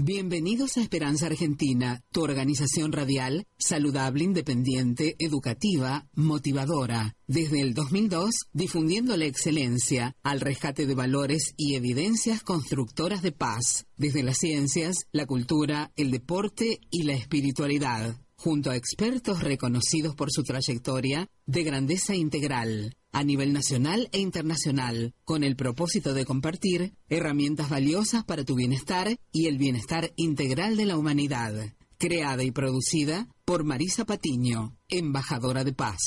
Bienvenidos a Esperanza Argentina, tu organización radial, saludable, independiente, educativa, motivadora. Desde el 2002, difundiendo la excelencia al rescate de valores y evidencias constructoras de paz, desde las ciencias, la cultura, el deporte y la espiritualidad, junto a expertos reconocidos por su trayectoria de grandeza integral a nivel nacional e internacional, con el propósito de compartir herramientas valiosas para tu bienestar y el bienestar integral de la humanidad. Creada y producida por Marisa Patiño, embajadora de paz.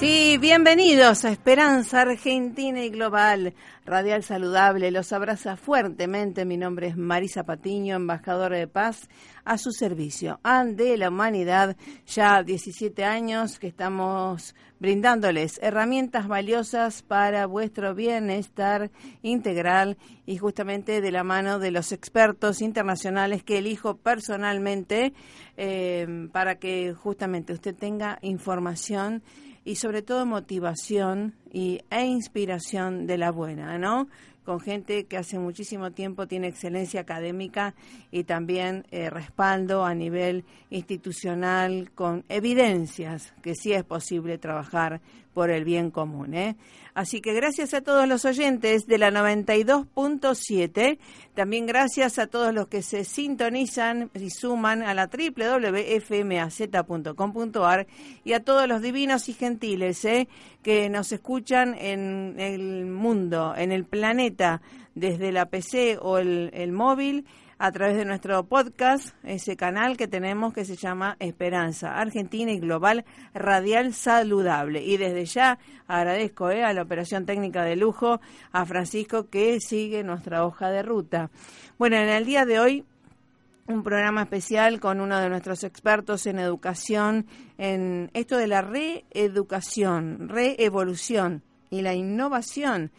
Sí, bienvenidos a Esperanza Argentina y Global, Radial Saludable. Los abraza fuertemente. Mi nombre es Marisa Patiño, embajadora de paz, a su servicio. Ante la humanidad, ya 17 años que estamos brindándoles herramientas valiosas para vuestro bienestar integral y justamente de la mano de los expertos internacionales que elijo personalmente eh, para que justamente usted tenga información y sobre todo motivación y, e inspiración de la buena, ¿no? Con gente que hace muchísimo tiempo tiene excelencia académica y también eh, respaldo a nivel institucional con evidencias que sí es posible trabajar por el bien común. ¿eh? Así que gracias a todos los oyentes de la 92.7, también gracias a todos los que se sintonizan y suman a la www.fmaz.com.ar y a todos los divinos y gentiles ¿eh? que nos escuchan en el mundo, en el planeta, desde la PC o el, el móvil a través de nuestro podcast, ese canal que tenemos que se llama Esperanza Argentina y Global Radial Saludable. Y desde ya agradezco eh, a la operación técnica de lujo, a Francisco, que sigue nuestra hoja de ruta. Bueno, en el día de hoy un programa especial con uno de nuestros expertos en educación, en esto de la reeducación, reevolución y la innovación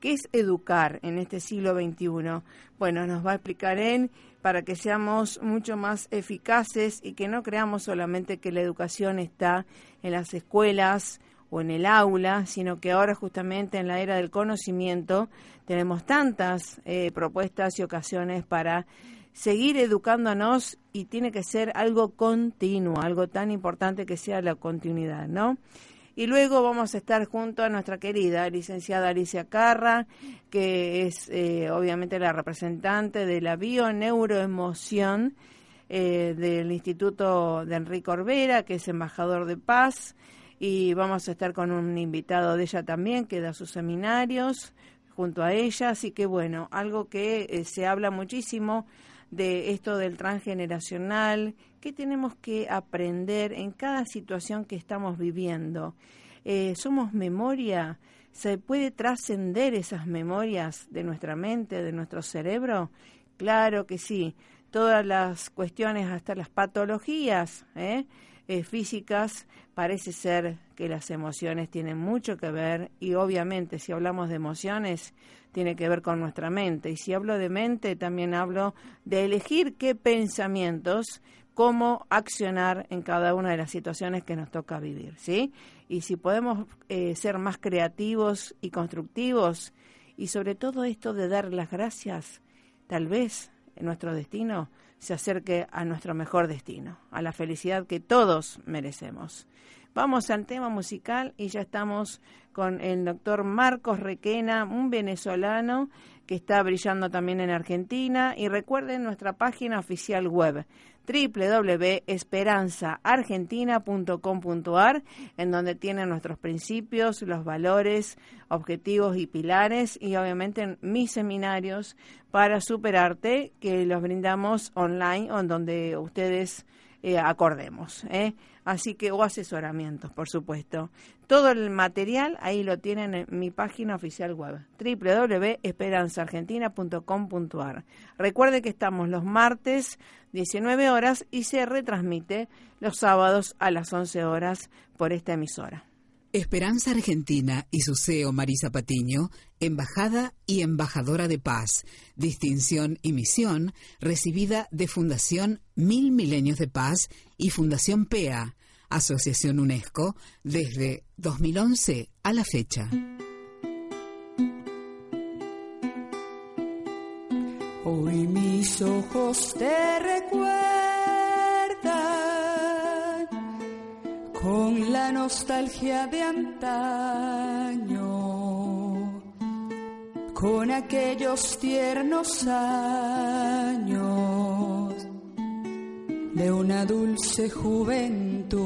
¿Qué es educar en este siglo XXI? Bueno, nos va a explicar él para que seamos mucho más eficaces y que no creamos solamente que la educación está en las escuelas o en el aula, sino que ahora justamente en la era del conocimiento tenemos tantas eh, propuestas y ocasiones para seguir educándonos y tiene que ser algo continuo, algo tan importante que sea la continuidad, ¿no? Y luego vamos a estar junto a nuestra querida licenciada Alicia Carra, que es eh, obviamente la representante de la bioneuroemoción eh, del Instituto de Enrique Orbera, que es embajador de paz. Y vamos a estar con un invitado de ella también, que da sus seminarios junto a ella. Así que bueno, algo que eh, se habla muchísimo de esto del transgeneracional, qué tenemos que aprender en cada situación que estamos viviendo. Eh, ¿Somos memoria? ¿Se puede trascender esas memorias de nuestra mente, de nuestro cerebro? Claro que sí. Todas las cuestiones, hasta las patologías ¿eh? Eh, físicas, parece ser que las emociones tienen mucho que ver y obviamente si hablamos de emociones tiene que ver con nuestra mente. Y si hablo de mente, también hablo de elegir qué pensamientos, cómo accionar en cada una de las situaciones que nos toca vivir, ¿sí? Y si podemos eh, ser más creativos y constructivos, y sobre todo esto de dar las gracias, tal vez nuestro destino se acerque a nuestro mejor destino, a la felicidad que todos merecemos. Vamos al tema musical y ya estamos con el doctor Marcos Requena, un venezolano que está brillando también en Argentina. Y recuerden nuestra página oficial web www.esperanzaargentina.com.ar, en donde tienen nuestros principios, los valores, objetivos y pilares, y obviamente mis seminarios para superarte, que los brindamos online o en donde ustedes eh, acordemos. ¿eh? Así que, o asesoramientos, por supuesto. Todo el material ahí lo tienen en mi página oficial web, www.esperanzaargentina.com.ar. Recuerde que estamos los martes 19 horas y se retransmite los sábados a las 11 horas por esta emisora. Esperanza Argentina y su CEO Marisa Patiño, embajada y embajadora de paz, distinción y misión recibida de Fundación Mil Milenios de Paz y Fundación PEA, Asociación UNESCO, desde 2011 a la fecha. Hoy mis ojos te recuerdan nostalgia de antaño, con aquellos tiernos años de una dulce juventud.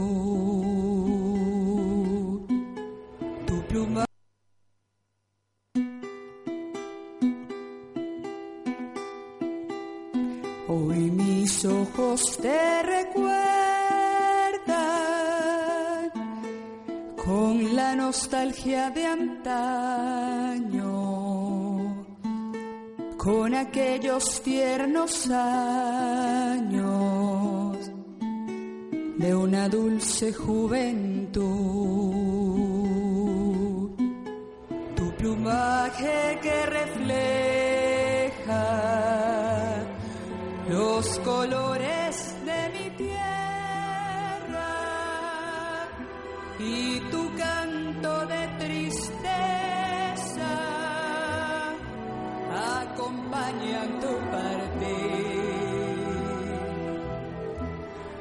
Tu pluma Hoy mis ojos te nostalgia de antaño, con aquellos tiernos años de una dulce juventud. Tu plumaje que refleja los colores de mi tierra y tu de tristeza acompañan tu partir.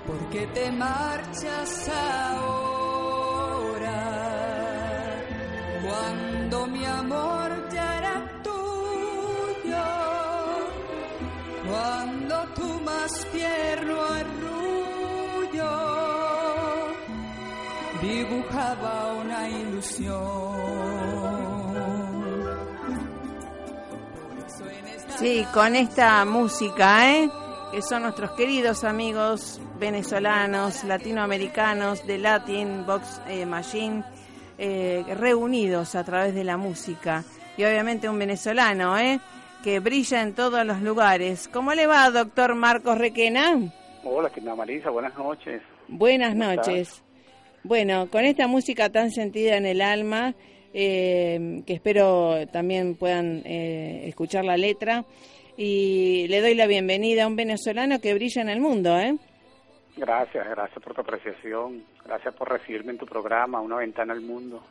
Porque te marchas ahora cuando mi amor ya era tuyo, Sí, con esta música, ¿eh? que son nuestros queridos amigos venezolanos, latinoamericanos de Latin Box eh, Machine, eh, reunidos a través de la música. Y obviamente un venezolano, ¿eh? que brilla en todos los lugares. ¿Cómo le va, doctor Marcos Requena? Hola, ¿qué tal, Marisa? Buenas noches. Buenas ¿Cómo noches. Bueno, con esta música tan sentida en el alma, eh, que espero también puedan eh, escuchar la letra, y le doy la bienvenida a un venezolano que brilla en el mundo, ¿eh? Gracias, gracias por tu apreciación. Gracias por recibirme en tu programa, Una Ventana al Mundo.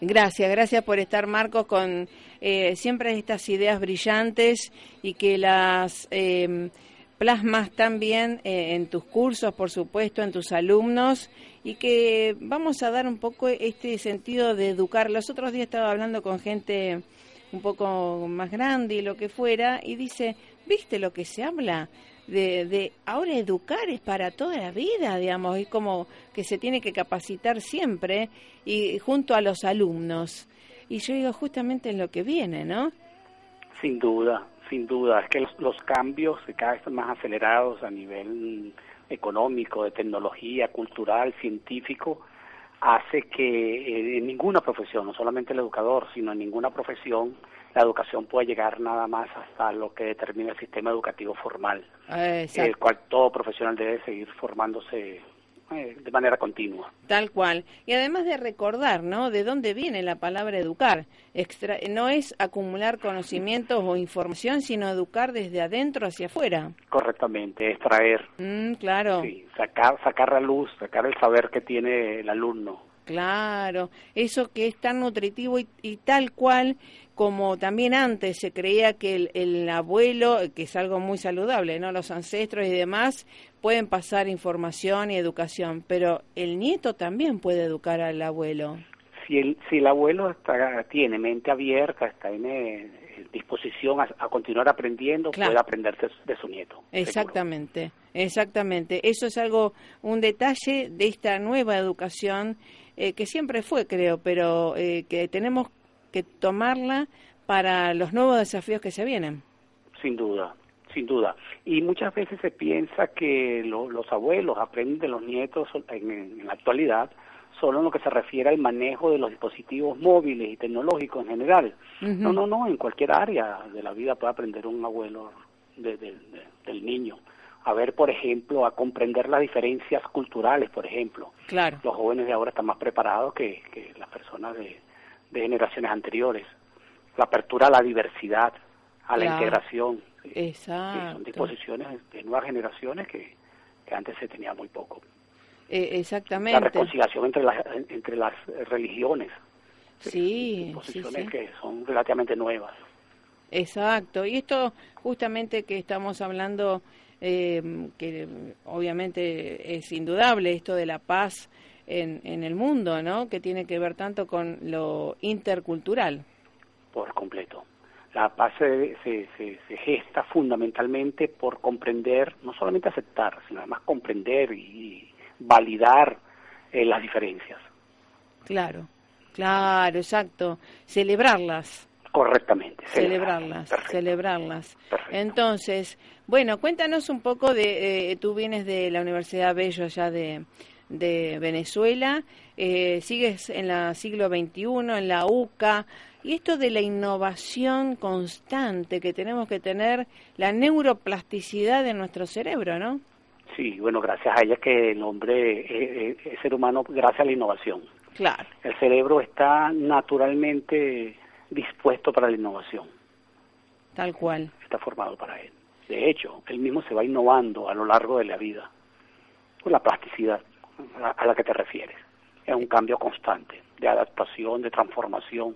Gracias, gracias por estar, Marcos, con eh, siempre estas ideas brillantes y que las eh, plasmas también eh, en tus cursos, por supuesto, en tus alumnos y que vamos a dar un poco este sentido de educar. Los otros días estaba hablando con gente un poco más grande y lo que fuera y dice, ¿viste lo que se habla? De, de ahora educar es para toda la vida, digamos, es como que se tiene que capacitar siempre y junto a los alumnos. Y yo digo, justamente en lo que viene, ¿no? Sin duda, sin duda. Es que los, los cambios que cada vez están más acelerados a nivel económico, de tecnología, cultural, científico, hace que eh, en ninguna profesión, no solamente el educador, sino en ninguna profesión, la educación pueda llegar nada más hasta lo que determina el sistema educativo formal, Exacto. el cual todo profesional debe seguir formándose eh, de manera continua. Tal cual. Y además de recordar, ¿no? De dónde viene la palabra educar. Extra, no es acumular conocimientos o información, sino educar desde adentro hacia afuera. Correctamente, extraer, Mm, claro. sí, sacar, sacar la luz, sacar el saber que tiene el alumno Claro, eso que es tan nutritivo y, y tal cual como también antes se creía que el, el, abuelo, que es algo muy saludable, ¿no? Los ancestros y demás pueden pasar información y educación, pero el nieto también puede educar al abuelo. Si el, si el abuelo está, tiene mente abierta, está en eh, disposición a, a, continuar aprendiendo, Claro. puede aprender de, su nieto. seguro. Exactamente, exactamente. Eso es algo, un detalle de esta nueva educación eh, que siempre fue, creo, pero eh, que tenemos que tomarla para los nuevos desafíos que se vienen. Sin duda, sin duda. Y muchas veces se piensa que lo- los abuelos aprenden de los nietos en, en la actualidad solo en lo que se refiere al manejo de los dispositivos móviles y tecnológicos en general. No, no, no, en cualquier área de la vida puede aprender un abuelo de- de- de- del niño. A ver, por ejemplo, a comprender las diferencias culturales, por ejemplo. Claro, Los jóvenes de ahora están más preparados que, que las personas de, de generaciones anteriores. La apertura a la diversidad, a la Claro. integración. Exacto. son disposiciones de nuevas generaciones que, que antes se tenía muy poco. Eh, La exactamente. reconciliación entre las, entre las religiones. Sí, sí, disposiciones sí. que son relativamente nuevas. Exacto. Y esto justamente que estamos hablando, eh, que obviamente es indudable, esto de la paz en, en el mundo, ¿no? Que tiene que ver tanto con lo intercultural. por completo. La paz se, se, se- se gesta fundamentalmente por comprender, no solamente aceptar, sino además comprender y validar eh, las diferencias Claro, claro, exacto. Celebrarlas, correctamente. celebrarlas, Perfecto. celebrarlas. Perfecto. Entonces, bueno, cuéntanos un poco de, eh, tú vienes de la Universidad Bello allá de, de Venezuela, eh, sigues en la siglo XXI, en la UCA, y esto de la innovación constante que tenemos que tener, la neuroplasticidad de nuestro cerebro, ¿no? Sí, bueno, gracias a ella que el hombre eh, eh, es ser humano gracias a la innovación. Claro, El cerebro está naturalmente dispuesto para la innovación, tal cual. está formado para él. De hecho, él mismo se va innovando a lo largo de la vida. Pues la plasticidad a la que te refieres es un cambio constante de adaptación, de transformación.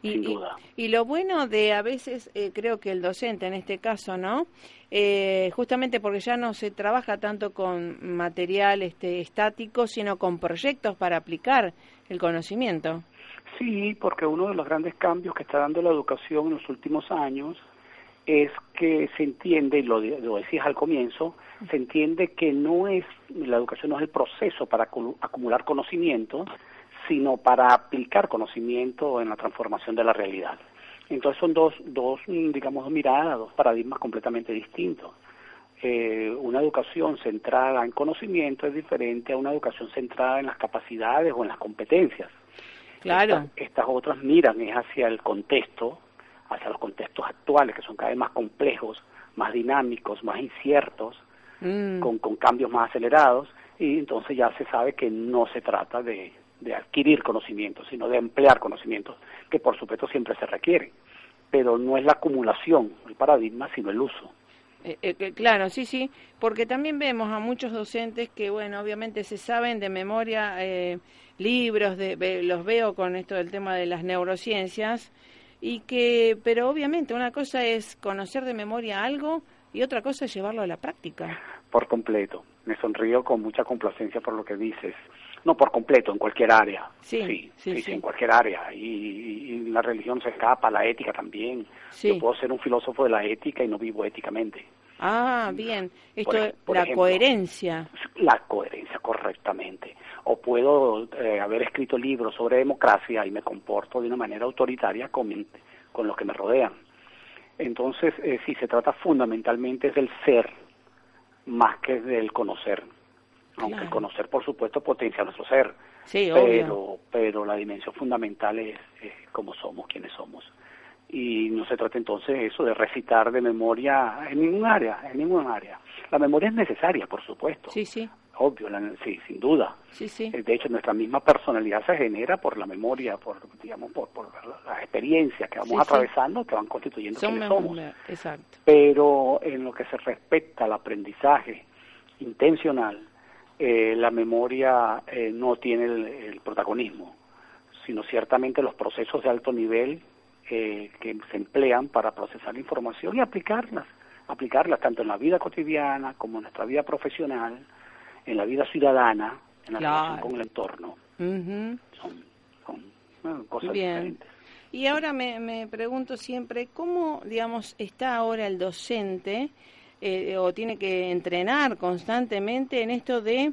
Y, Sin y- duda. y lo bueno de a veces, eh, creo que el docente en este caso, ¿no? Eh, justamente porque ya no se trabaja tanto con material este, estático, sino con proyectos para aplicar el conocimiento. Sí, porque uno de los grandes cambios que está dando la educación en los últimos años es que se entiende, y lo, lo decías al comienzo, se entiende que no es, la educación no es el proceso para acu- acumular conocimiento, sino para aplicar conocimiento en la transformación de la realidad. Entonces son dos, dos digamos, dos miradas, dos paradigmas completamente distintos. Eh, una educación centrada en conocimiento es diferente a una educación centrada en las capacidades o en las competencias. Claro, Estas, estas otras miran es hacia el contexto, hacia los contextos actuales, que son cada vez más complejos, más dinámicos, más inciertos, Mm, con, con cambios más acelerados, y entonces ya se sabe que no se trata de, de adquirir conocimientos, sino de emplear conocimientos, que por supuesto siempre se requieren, pero no es la acumulación el paradigma, sino el uso. Eh, eh, claro, sí, sí, porque también vemos a muchos docentes que, bueno, obviamente se saben de memoria eh, libros, de, los veo con esto del tema de las neurociencias, y que, pero obviamente una cosa es conocer de memoria algo y otra cosa es llevarlo a la práctica. por completo. Me sonrío con mucha complacencia por lo que dices. No por completo, en cualquier área. Sí, sí, sí, sí, sí. en cualquier área. Y, la religión se escapa, la ética también. Yo puedo ser un filósofo de la ética y no vivo éticamente. Ah, bien, esto Por la ejemplo. coherencia. La coherencia correctamente. O puedo eh, haber escrito libros sobre democracia y me comporto de una manera autoritaria con, mi- con los que me rodean. Entonces, eh, sí, se trata fundamentalmente del ser más que del conocer. Aunque Claro. conocer, por supuesto, potencia nuestro ser. Sí, obvio. pero, pero la dimensión fundamental es, es cómo somos, quiénes somos. Y no se trata entonces eso de recitar de memoria en ningún área, en ningún área. La memoria es necesaria, por supuesto. Sí, sí, Obvio, la- sí, sin duda. sí, sí. Eh, De hecho, nuestra misma personalidad se genera por la memoria, por, digamos, por, por la- las experiencias que vamos Sí, sí. atravesando, que van constituyendo Son quienes somos. exacto. Pero en lo que se respecta al aprendizaje intencional, eh, la memoria eh, no tiene el, el, protagonismo, sino ciertamente los procesos de alto nivel eh, que se emplean para procesar la información y aplicarlas, aplicarlas tanto en la vida cotidiana como en nuestra vida profesional, en la vida ciudadana, en la Claro. relación con el entorno. Ujú. Son, son bueno, cosas Bien. diferentes. Y ahora me, me pregunto siempre, ¿cómo, digamos, está ahora el docente eh, o tiene que entrenar constantemente en esto de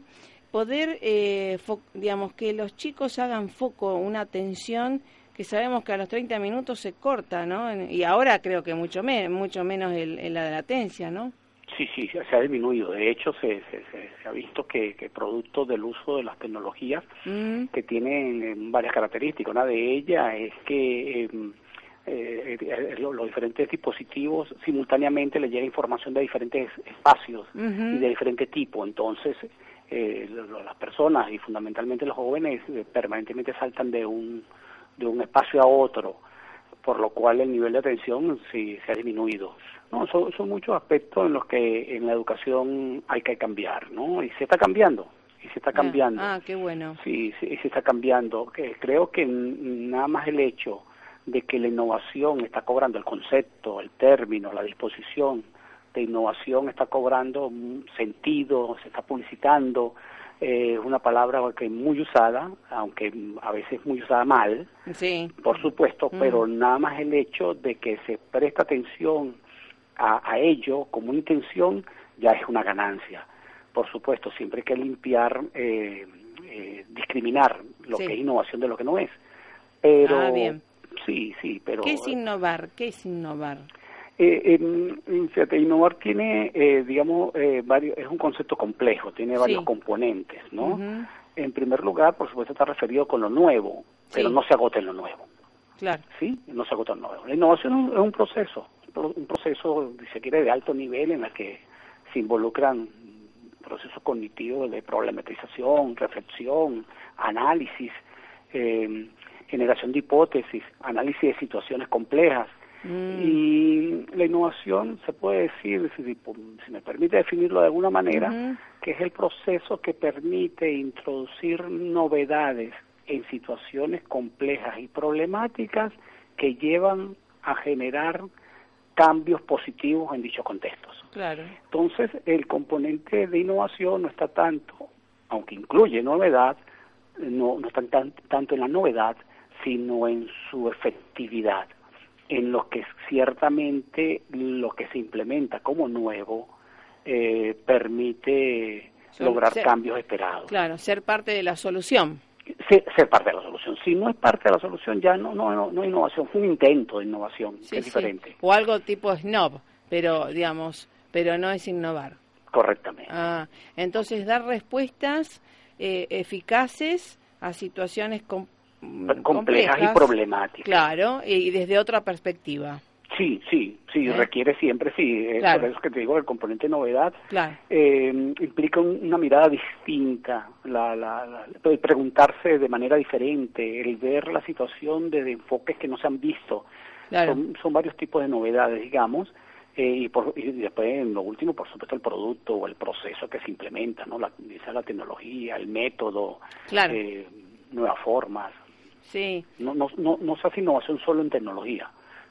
poder, eh, digamos, que los chicos hagan foco, una atención que sabemos que a los 30 minutos se corta, ¿no? Y ahora creo que mucho, me- mucho menos el, el- la latencia, ¿no? Sí, sí, se ha disminuido. De hecho, se, se, se- se ha visto que, que producto del uso de las tecnologías Mm, que tienen eh, varias características. Una de ellas es que eh, eh, eh, lo- los diferentes dispositivos simultáneamente le llega información de diferentes espacios y de diferente tipo. Entonces, eh, las personas y fundamentalmente los jóvenes eh, permanentemente saltan de un, de un espacio a otro, por lo cual el nivel de atención sí se ha disminuido. No, son, son muchos aspectos en los que en la educación hay que cambiar, ¿no? Y se está cambiando, y se está cambiando. Ah, qué bueno. Sí, sí, se está cambiando. Creo que nada más el hecho de que la innovación está cobrando el concepto, el término, la disposición de innovación está cobrando sentido, se está publicitando, eh, es una palabra que es muy usada, aunque a veces muy usada mal, Sí. por supuesto, pero nada más el hecho de que se presta atención a, a ello como una intención ya es una ganancia. Por supuesto, siempre hay que limpiar, eh, eh, discriminar lo Sí. que es innovación de lo que no es. Pero Ah, bien. Sí, sí, pero ¿Qué es innovar? ¿Qué es innovar? eh, em, fíjate, innovar tiene, eh, digamos, eh, varios, es un concepto complejo, tiene varios Sí. componentes, ¿no? En primer lugar, por supuesto, está referido con lo nuevo, pero no se agota en lo nuevo. Claro. ¿sí? No se agota el nuevo. La innovación es un- es un proceso, un proceso, si se quiere, de alto nivel en el que se involucran procesos cognitivos de problematización, reflexión, análisis, eh, generación de hipótesis, análisis de situaciones complejas. Mm. Y la innovación se puede decir, si, si me permite definirlo de alguna manera, que es el proceso que permite introducir novedades en situaciones complejas y problemáticas que llevan a generar cambios positivos en dichos contextos. Claro. Entonces, el componente de innovación no está tanto, aunque incluye novedad, no, no está tan- tanto en la novedad, sino en su efectividad, en lo que ciertamente lo que se implementa como nuevo eh, permite lograr ser- cambios esperados. Claro, ser parte de la solución. Ser, ser parte de la solución. Si no es parte de la solución, ya no, no, no, innovación, fue un intento de innovación, Sí, que es sí. diferente. O algo tipo snob, pero digamos, pero no es innovar. Correctamente. Ah, entonces dar respuestas eh, eficaces a situaciones com- mm, complejas y problemáticas. Claro, y desde otra perspectiva. Sí, sí, sí, ¿Eh? requiere siempre, sí, eh, Claro. por eso que te digo, el componente novedad Claro. eh, implica un- una mirada distinta, la, la, la- el preguntarse de manera diferente, el ver la situación desde enfoques que no se han visto. Claro. Son, son varios tipos de novedades, digamos, eh, y, por, y después, en lo último, por supuesto, el producto o el proceso que se implementa, ¿no? La, la tecnología, el método, eh, nuevas formas, Sí, no, no, no, no se hace innovación solo en tecnología,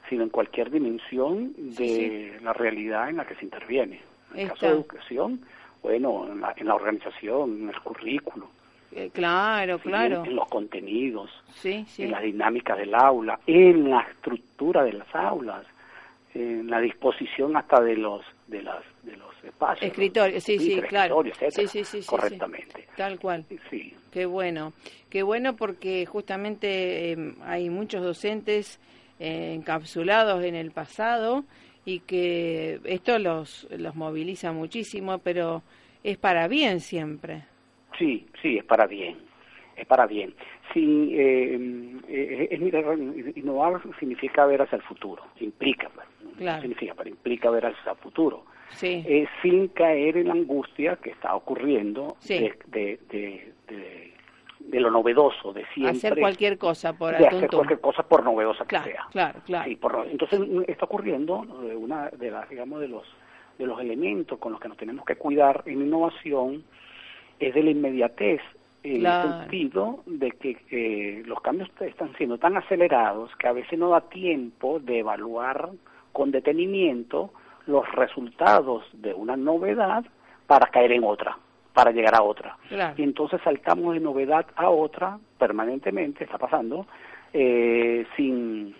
sino en cualquier dimensión de Sí, la realidad en la que se interviene. En el caso de educación, bueno, en la, en la organización, en el currículo, eh, claro, ¿sí? claro. en, en los contenidos, Sí, sí. en las dinámicas del aula, en la estructura de las aulas, en la disposición hasta de los de las de los espacios, Escritorio, los sí, sí, claro. escritorios, etcétera, Sí, sí, sí, sí, sí. correctamente. Tal cual. Sí, Qué bueno, qué bueno porque justamente eh, hay muchos docentes eh, encapsulados en el pasado y que esto los, los moviliza muchísimo, pero es para bien siempre. Sí, sí, es para bien, es para bien. Sí, eh, eh, es mirar, innovar significa ver hacia el futuro, implica, pues, Claro. significa, pero implica ver hacia el futuro, Sí, eh, sin caer en la angustia que está ocurriendo Sí. de, de, de, de- de lo novedoso, de siempre, hacer cualquier cosa por de hacer cualquier cosa por novedosa que sea. claro, claro. Sí, por- entonces está ocurriendo eh, una de las, digamos, de los de los elementos con los que nos tenemos que cuidar en innovación es de la inmediatez en Claro. el sentido de que los cambios están siendo tan acelerados que a veces no da tiempo de evaluar con detenimiento los resultados de una novedad para caer en otra, para llegar a otra. Claro. Y entonces saltamos de novedad a otra permanentemente, está pasando, eh, sin,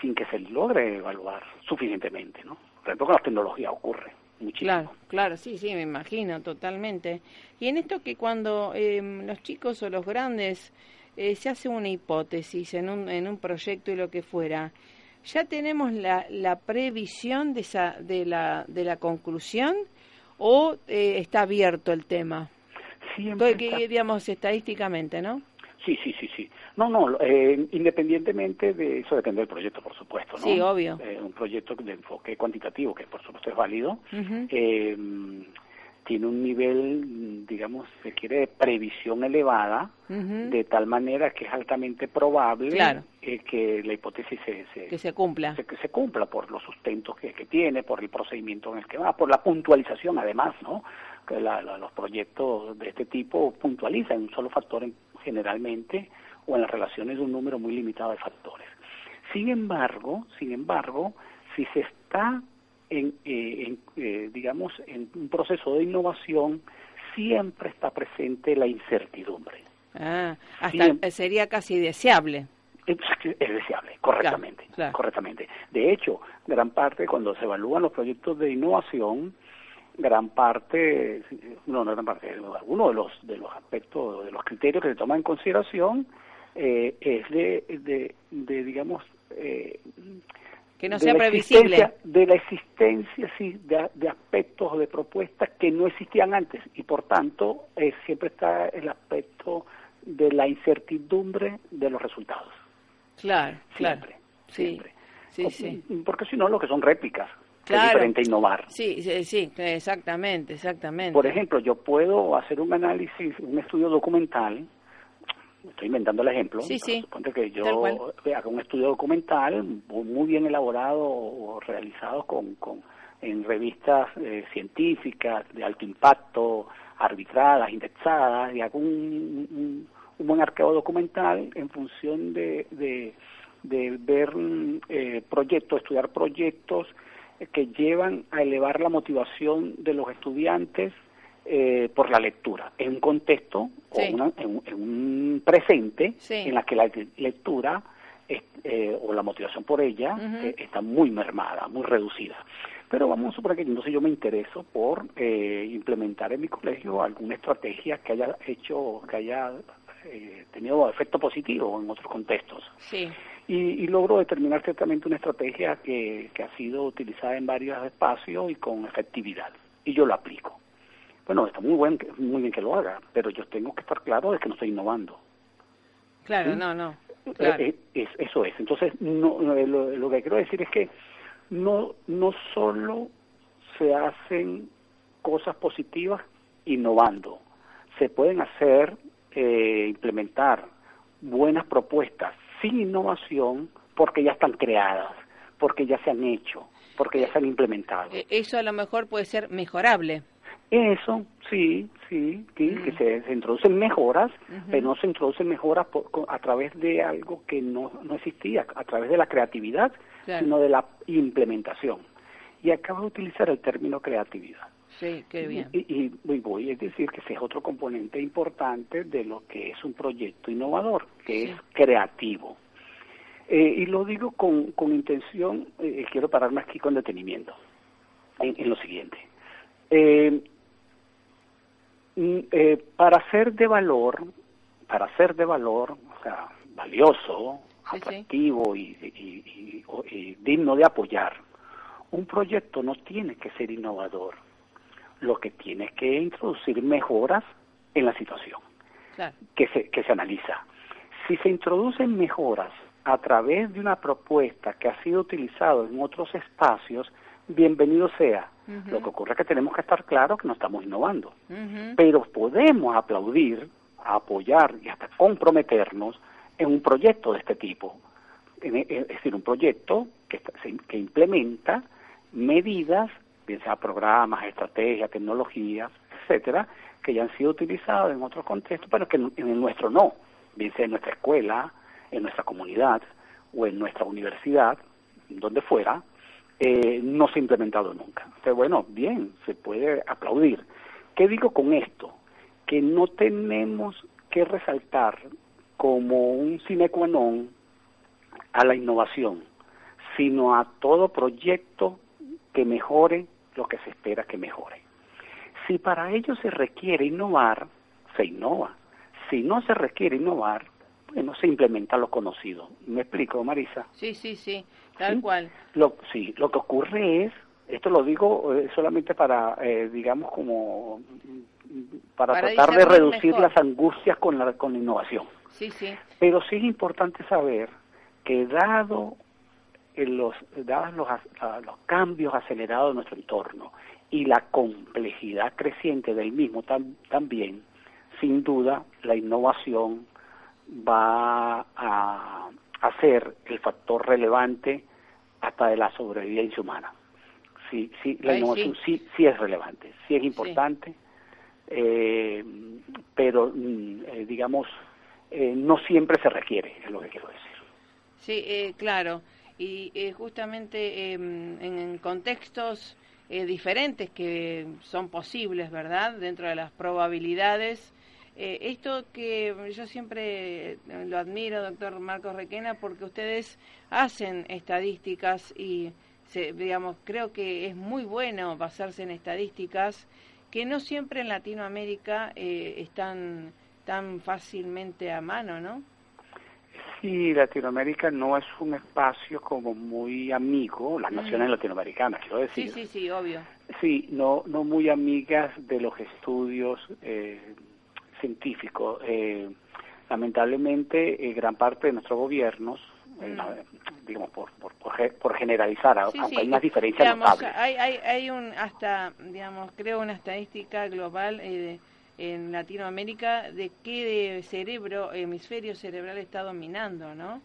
sin que se logre evaluar suficientemente, ¿no? Por ejemplo, con la tecnología ocurre muchísimo. Claro, claro, sí, sí, me imagino, totalmente. Y en esto que cuando eh, los chicos o los grandes eh, se hace una hipótesis en un, en un proyecto y lo que fuera, ¿ya tenemos la, la previsión de, esa, de, la, de la conclusión o eh, está abierto el tema? Siempre Que, está- digamos, estadísticamente, ¿no? Sí, sí, sí, sí. No, no, eh, independientemente de eso depende del proyecto, por supuesto, ¿no? Sí, obvio. Eh, un proyecto de enfoque cuantitativo, que por supuesto es válido, eh, tiene un nivel, digamos, se quiere de previsión elevada, de tal manera que es altamente probable Claro. eh, que la hipótesis se, se, Que se cumpla. se- que se cumpla por los sustentos que, que tiene, por el procedimiento en el que va, por la puntualización además, ¿no? Que la- la- los proyectos de este tipo puntualizan un solo factor en- generalmente o en las relaciones de un número muy limitado de factores. Sin embargo, sin embargo, si se está en, eh, en, eh, digamos, en un proceso de innovación, siempre está presente la incertidumbre. Ah, hasta Bien. eh, sería casi deseable. Es, es deseable, correctamente, Claro, claro. correctamente. De hecho, gran parte cuando se evalúan los proyectos de innovación, gran parte, no, no gran parte, algunos de los de los aspectos, de los criterios que se toman en consideración eh, es de, de, de, digamos, eh, Que no de sea la previsible. existencia- De la existencia, sí, de, de aspectos o de propuestas que no existían antes y por tanto eh, siempre está el aspecto de la incertidumbre de los resultados. Claro, claro. Siempre, Sí, siempre. sí, sí. Porque si no, lo que son réplicas. Que Es Claro. diferente a innovar. Sí, sí, sí, exactamente, exactamente. Por ejemplo, yo puedo hacer un análisis, un estudio documental, estoy inventando el ejemplo, Sí, sí. suponte que yo haga un estudio documental muy bien elaborado o realizado con, con en revistas eh, científicas de alto impacto, arbitradas, indexadas, y hago un, un, un buen arqueo documental en función de, de, de ver eh, proyectos, estudiar proyectos que llevan a elevar la motivación de los estudiantes eh, por la lectura, en un contexto Sí. o una- en, un- en un presente Sí. en la que la lectura eh, o la motivación por ella eh, está muy mermada, muy reducida. Pero vamos a suponer que entonces yo me intereso por eh, implementar en mi colegio alguna estrategia que haya hecho, que haya eh, tenido efecto positivo en otros contextos Sí, y, y logro determinar ciertamente una estrategia que, que ha sido utilizada en varios espacios y con efectividad. Y yo lo aplico. Bueno, está muy, buen, muy bien que lo haga, pero yo tengo que estar claro de que no estoy innovando. claro, ¿Sí? no, no. Claro. Eh, eh, es- eso es. Entonces, no, no, eh, lo, lo que quiero decir es que no, no solo se hacen cosas positivas innovando, se pueden hacer, eh, implementar buenas propuestas sin innovación porque ya están creadas, porque ya se han hecho, porque ya se han implementado. Eh, Eso a lo mejor puede ser mejorable. Eso, sí, sí, sí, que se, se introducen mejoras, pero no se introducen mejoras por- a través de algo que no, no existía, a través de la creatividad, Claro. sino de la implementación. Y acabo de utilizar el término creatividad. Sí, qué bien. Y, y- y voy a decir que ese es otro componente importante de lo que es un proyecto innovador, que Sí. es creativo. Eh, y lo digo con, con intención, eh, quiero pararme aquí con detenimiento, en, en lo siguiente. Eh, mm, eh, para ser de valor, para ser de valor, o sea, valioso, Sí, sí. atractivo y, y- y digno de apoyar, un proyecto no tiene que ser innovador. Lo que tiene es que introducir mejoras en la situación Claro. que se, que se analiza. Si se introducen mejoras a través de una propuesta que ha sido utilizado en otros espacios, bienvenido sea. Lo que ocurre es que tenemos que estar claros que no estamos innovando. Pero podemos aplaudir, apoyar y hasta comprometernos en un proyecto de este tipo. En- Es decir, un proyecto que, que implementa medidas, bien sea programas, estrategias, tecnologías, etcétera, que ya han sido utilizados en otros contextos, pero que en el nuestro no, bien sea en nuestra escuela, en nuestra comunidad o en nuestra universidad, donde fuera, eh, no se ha implementado nunca. Entonces, bueno, bien, se puede aplaudir. ¿Qué digo con esto? Que no tenemos que resaltar como un sine qua non a la innovación, sino a todo proyecto que mejore lo que se espera que mejore. Si para ello se requiere innovar, se innova. Si no se requiere innovar, bueno, se implementa lo conocido. ¿Me explico, Marisa? Sí, sí, sí, tal cual. Lo, sí, lo que ocurre es, esto lo digo eh, solamente para, eh, digamos, como para, tratar de reducir las angustias con la, con la innovación. Sí, sí. Pero sí es importante saber que dado los, dados los, los cambios acelerados de nuestro entorno y la complejidad creciente del mismo también, sin duda la innovación va a, ser el factor relevante hasta de la sobrevivencia humana. Sí, sí, la innovación sí. sí. es relevante, sí es importante, eh, pero mm, eh, digamos, eh, no siempre se requiere, es lo que quiero decir. Sí, claro, y justamente em, en contextos diferentes que son posibles, ¿verdad? Dentro de las probabilidades eh, esto que yo siempre eh, lo admiro, doctor Marcos Requena, porque ustedes hacen estadísticas y, digamos, creo que es muy bueno basarse en estadísticas que no siempre en Latinoamérica eh, están tan fácilmente a mano, ¿no? Sí, Latinoamérica no es un espacio como muy amigo, las naciones latinoamericanas, quiero decir. Sí, sí, sí, obvio. Sí, no, no muy amigas de los estudios eh, científico. Eh, lamentablemente, eh, gran parte de nuestros gobiernos, eh, mm. digamos, por, por, por, generalizar, aunque hay unas diferencias notables. Hay, hay, hay un, hasta, digamos, creo una estadística global en Latinoamérica de qué cerebro, hemisferio cerebral está dominando, ¿no?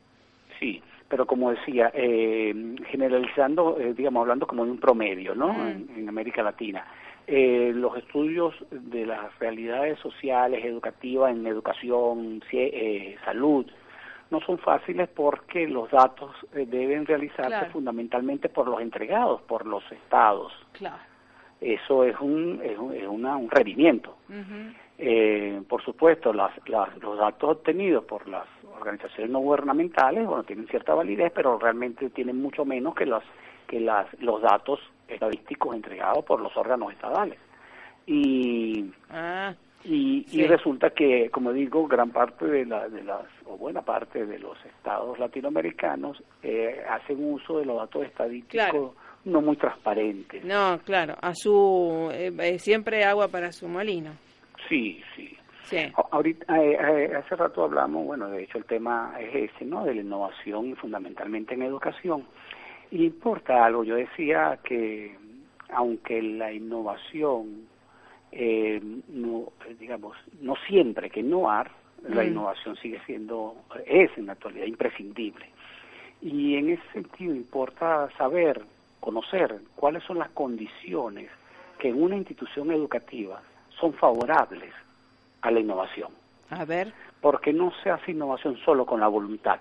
Sí, pero como decía, generalizando, digamos, hablando como de un promedio, ¿no? Mm. en América Latina eh, los estudios de las realidades sociales, educativas, en educación, eh, salud, no son fáciles porque los datos eh, deben realizarse fundamentalmente por los entregados, por los estados. Claro. Eso es un, es un, es una, un rendimiento. eh, por supuesto, las, las, los datos obtenidos por las organizaciones no gubernamentales, bueno, tienen cierta validez, pero realmente tienen mucho menos que los que las, los datos estadísticos entregados por los órganos estatales. Y, ah, y, y, resulta que, como digo, gran parte de, la, de las, o buena parte de los estados latinoamericanos eh, hacen uso de los datos estadísticos no muy transparentes. No, claro, a su, eh, eh, siempre agua para su molino. Sí, sí. Sí. Ahorita, hace rato hablamos, bueno, de hecho el tema es ese, ¿no? De la innovación fundamentalmente en educación. Y importa algo, yo decía que aunque la innovación eh, no, digamos, no siempre que innovar, la mm. innovación sigue siendo, es en la actualidad imprescindible. Y en ese sentido importa saber, conocer cuáles son las condiciones que en una institución educativa son favorables a la innovación. A ver. Porque no se hace innovación solo con la voluntad.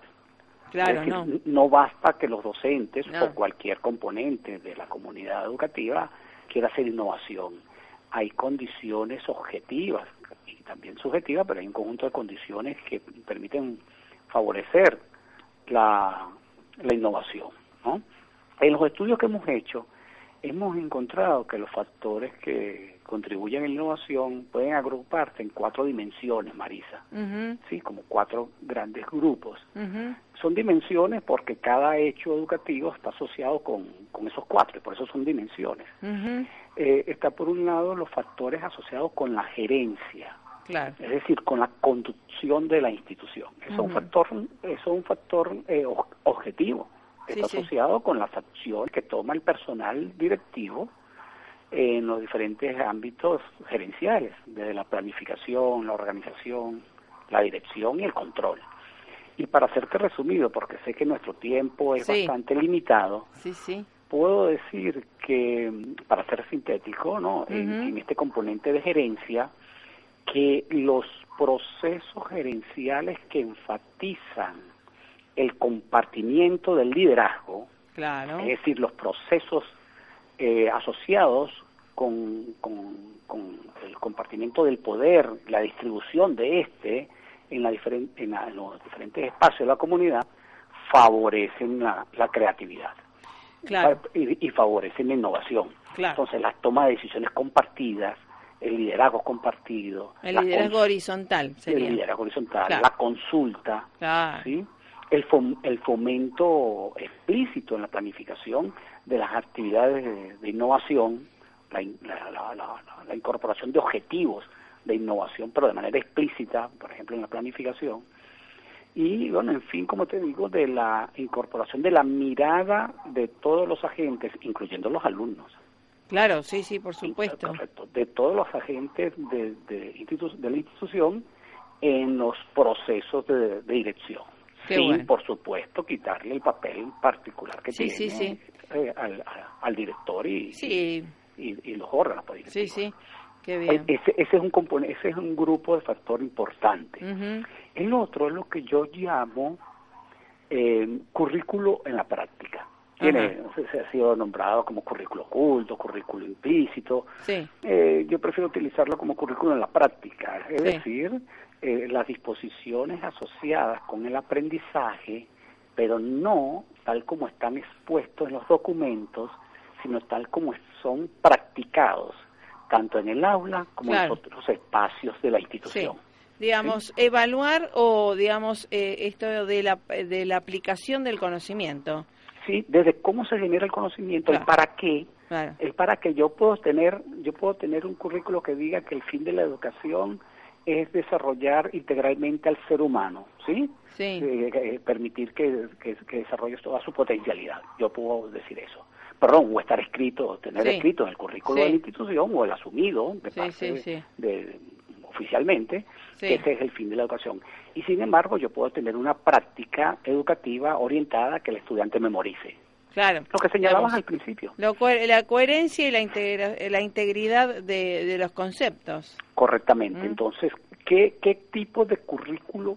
Claro, no. basta que los docentes o cualquier componente de la comunidad educativa quiera hacer innovación. Hay condiciones objetivas y también subjetivas, pero hay un conjunto de condiciones que permiten favorecer la, la innovación. ¿no? En los estudios que hemos hecho, hemos encontrado que los factores que contribuyen a la innovación pueden agruparse en cuatro dimensiones, Marisa, sí, como cuatro grandes grupos. Son dimensiones porque cada hecho educativo está asociado con, con esos cuatro, y por eso son dimensiones. Eh, está por un lado los factores asociados con la gerencia, Claro. es decir, con la conducción de la institución. Eso es un factor, eso es un factor eh, objetivo está asociado con las acciones que toma el personal directivo en los diferentes ámbitos gerenciales, desde la planificación, la organización, la dirección y el control. Y para hacerte resumido, porque sé que nuestro tiempo es bastante limitado, sí, sí. puedo decir que, para ser sintético, ¿no? En este componente de gerencia, que los procesos gerenciales que enfatizan el compartimiento del liderazgo, Claro. es decir, los procesos eh, asociados con, con- con el compartimiento del poder, la distribución de este en, la diferen- en, la- en los diferentes espacios de la comunidad, favorecen la, la creatividad Claro. y, y favorecen la innovación. Claro. Entonces, las tomas de decisiones compartidas, el liderazgo compartido, El liderazgo horizontal sería. el liderazgo horizontal, Claro. la consulta. ¿sí? El, fom- el fomento explícito en la planificación de las actividades de, de innovación, la, in- la- la- la- incorporación de objetivos de innovación, pero de manera explícita, por ejemplo, en la planificación. Y, bueno, en fin, como te digo, de la incorporación de la mirada de todos los agentes, incluyendo los alumnos. Claro, sí, sí, por supuesto. Correcto, de todos los agentes de, de, institu- de la institución en los procesos de, de dirección. Qué Sin, bueno. por supuesto, quitarle el papel particular que Sí, tiene sí, sí. eh, al, al director y, y, y los órganos pues, sí, sí. Qué bien. Ese, ese es un componente, ese es un grupo de factor importante. El otro es lo que yo llamo eh, currículo en la práctica. Tiene, se, se ha sido nombrado como currículo oculto, currículo implícito. Sí. Eh, yo prefiero utilizarlo como currículo en la práctica, es Sí. decir, eh, las disposiciones asociadas con el aprendizaje, pero no tal como están expuestos en los documentos, sino tal como son practicados, tanto en el aula como Claro. en otros espacios de la Sí. institución. Digamos, evaluar o, digamos, eh, esto de la, de la aplicación del conocimiento. Sí, desde cómo se genera el conocimiento, Claro. el para qué, Claro. el para qué yo puedo tener, yo puedo tener un currículo que diga que el fin de la educación es desarrollar integralmente al ser humano, ¿sí? Sí. Eh, eh, permitir que, que, que desarrolle toda su potencialidad. Yo puedo decir eso. Perdón, o estar escrito, tener Sí. escrito en el currículo Sí. de la institución o el asumido de parte de- oficialmente, que ese es el fin de la educación. Y sin embargo, yo puedo tener una práctica educativa orientada a que el estudiante memorice. Claro. Lo que señalabas al principio. lo la coherencia y la, integra- la integridad de, de los conceptos. Correctamente. Mm. Entonces, ¿qué, ¿qué tipo de currículo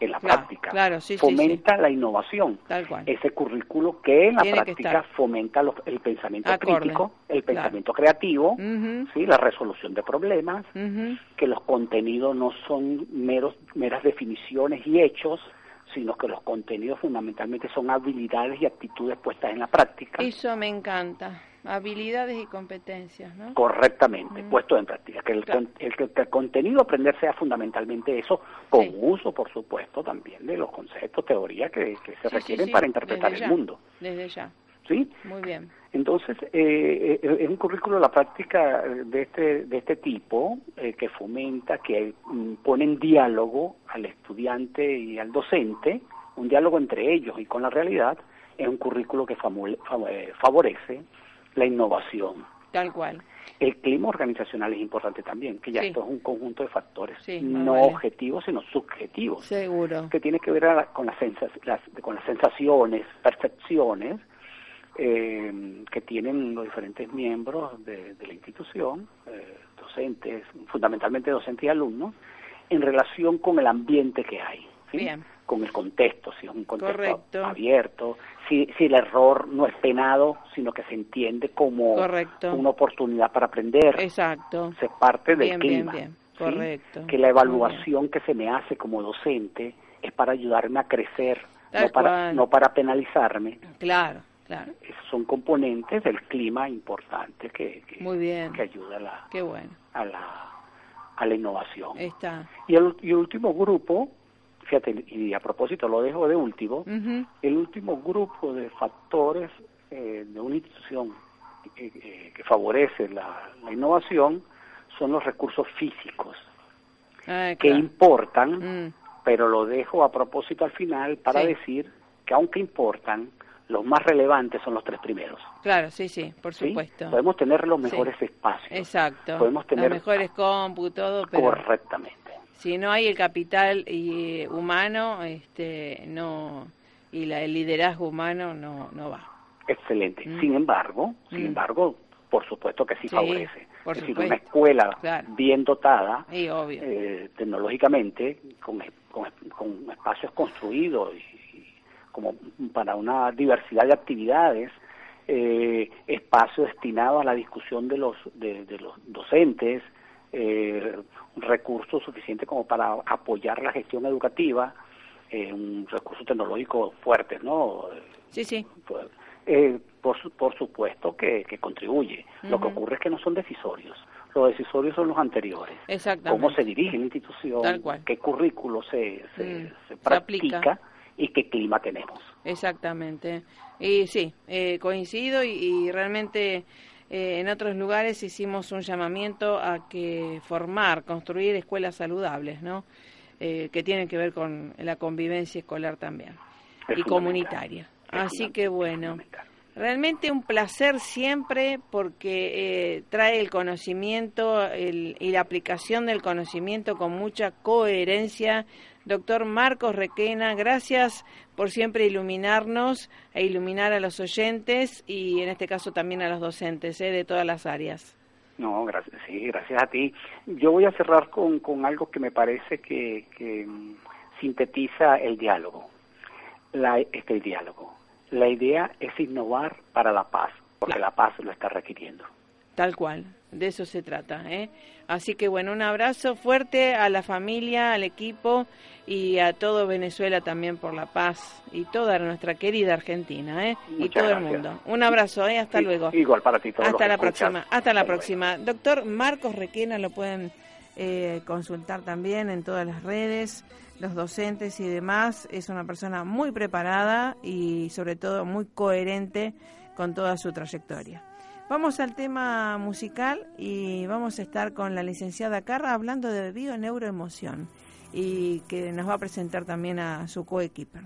en la Claro, práctica claro, sí, sí, fomenta la innovación? Tal cual. Ese currículo que en la Tiene práctica fomenta los- el pensamiento Acorde, crítico, el claro. pensamiento creativo, Ujú, ¿sí? la resolución de problemas, ujú. que los contenidos no son meros, meras definiciones y hechos, sino que los contenidos fundamentalmente son habilidades y actitudes puestas en la práctica. Eso me encanta. Habilidades y competencias, ¿no? correctamente, Mm. puesto en práctica, que el, Claro. con- el, que el contenido aprender sea fundamentalmente eso, con Sí. uso, por supuesto, también de los conceptos, teoría que, que se sí, requieren sí, para interpretar desde el ya, mundo. Desde ya. ¿Sí? Muy bien. Entonces, eh, eh, es un currículo de la práctica eh, de este, de este tipo eh, que fomenta, que mm, pone en diálogo al estudiante y al docente, un diálogo entre ellos y con la realidad, es un currículo que eh, favorece la innovación. Tal cual. El clima organizacional es importante también, que ya Sí. esto es un conjunto de factores, Sí, no vale. objetivos, sino subjetivos Seguro. que tiene que ver la- con, las sensas- las, con las sensaciones, percepciones eh, que tienen los diferentes miembros de, de la institución, eh, docentes, fundamentalmente docentes y alumnos, en relación con el ambiente que hay, ¿sí? Bien. con el contexto, si es un contexto Correcto. abierto, si, si el error no es penado, sino que se entiende como Correcto. una oportunidad para aprender Exacto. se parte del Bien, clima. bien. ¿sí? Correcto. Que la evaluación que se me hace como docente es para ayudarme a crecer, Tal no para, cual. no para penalizarme. Claro, claro. Esos son componentes del clima importante que, que, Muy bien. que ayuda a la, Qué bueno. a la, a la innovación. Está. Y, el, y el último grupo, fíjate, y a propósito lo dejo de último, el último grupo de factores eh, de una institución eh, eh, que favorece la, la innovación son los recursos físicos, Ah, que importan, Mm, pero lo dejo a propósito al final para Sí. decir que aunque importan, los más relevantes son los tres primeros. Claro, sí, sí, por ¿sí? supuesto. Podemos tener los Sí. mejores espacios. Exacto. Podemos tener mejores compu, todo, pero correctamente. si no hay el capital y, eh, humano, este, no y la, el liderazgo humano no no va. Excelente. Mm. Sin embargo, sin Mm. embargo, por supuesto que sí, Sí, favorece. por es decir, una escuela Claro. bien dotada, Sí, obvio. eh, tecnológicamente, con, con- con espacios construidos y como para una diversidad de actividades, eh, espacio destinado a la discusión de los, de, de los docentes, eh, recursos suficientes como para apoyar la gestión educativa, eh, un recurso tecnológico fuerte, ¿no? Sí, sí. Eh, por, su- por supuesto que, que contribuye. Lo que ocurre es que no son decisorios. Los decisorios son los anteriores. Exactamente. Cómo se dirige la institución, Tal cual. qué currículo se, se, Mm, se practica aplica. Y qué clima tenemos. Exactamente. Y sí, eh, coincido y, y realmente eh, en otros lugares hicimos un llamamiento a que formar, construir escuelas saludables, ¿no? Eh, que tienen que ver con la convivencia escolar también Es y comunitaria. Así que bueno. Realmente un placer siempre porque eh, trae el conocimiento el- y la aplicación del conocimiento con mucha coherencia. Doctor Marcos Requena, gracias por siempre iluminarnos e iluminar a los oyentes y en este caso también a los docentes eh, de todas las áreas. No, gracias, sí, gracias a ti. Yo voy a cerrar con, con algo que me parece que, que mm, sintetiza el diálogo. La, este el diálogo. La idea es innovar para la paz, porque la paz lo está requiriendo. Tal cual, de eso se trata. ¿eh? Así que bueno, un abrazo fuerte a la familia, al equipo y a todo Venezuela también por la paz y toda nuestra querida Argentina ¿eh? y todo el mundo. Un abrazo, ¿eh? hasta luego. Igual para ti. todos Hasta la escuchas. próxima, hasta la próxima. Doctor Marcos Requena lo pueden eh, consultar también en todas las redes, los docentes y demás. Es una persona muy preparada y sobre todo muy coherente con toda su trayectoria. Vamos al tema musical y vamos a estar con la licenciada Carra hablando de bioneuroemoción y que nos va a presentar también a su coequiper.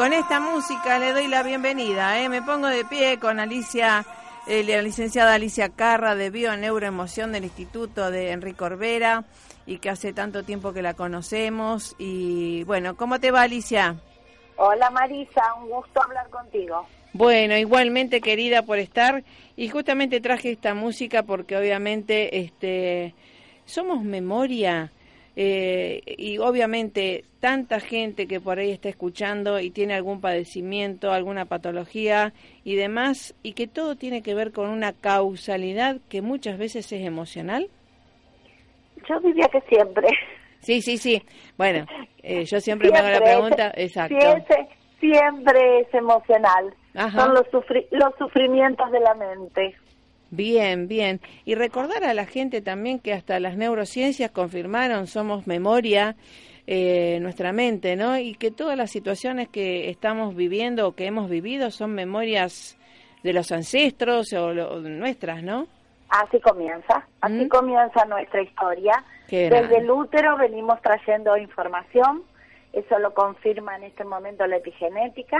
Con esta música le doy la bienvenida. ¿eh? Me pongo de pie con Alicia, eh, la licenciada Alicia Carra de Bioneuroemoción del Instituto de Enrique Orbera y que hace tanto tiempo que la conocemos. Y bueno, ¿cómo te va Alicia? Hola Marisa, un gusto hablar contigo. Bueno, igualmente querida por estar y justamente traje esta música porque obviamente este somos memoria eh, y obviamente tanta gente que por ahí está escuchando y tiene algún padecimiento, alguna patología y demás y que todo tiene que ver con una causalidad que muchas veces es emocional. Yo diría que siempre. Sí, sí, sí. Bueno, eh, yo siempre, me hago la pregunta, es- exacto. Siempre, siempre es emocional. Ajá. Son los, sufri- los sufrimientos de la mente. Bien, bien. Y recordar a la gente también que hasta las neurociencias confirmaron, somos memoria, eh, nuestra mente, ¿no? Y que todas las situaciones que estamos viviendo o que hemos vivido son memorias de los ancestros o, lo- nuestras, ¿no? Así comienza, así Mm. comienza nuestra historia. Desde el útero venimos trayendo información, eso lo confirma en este momento la epigenética.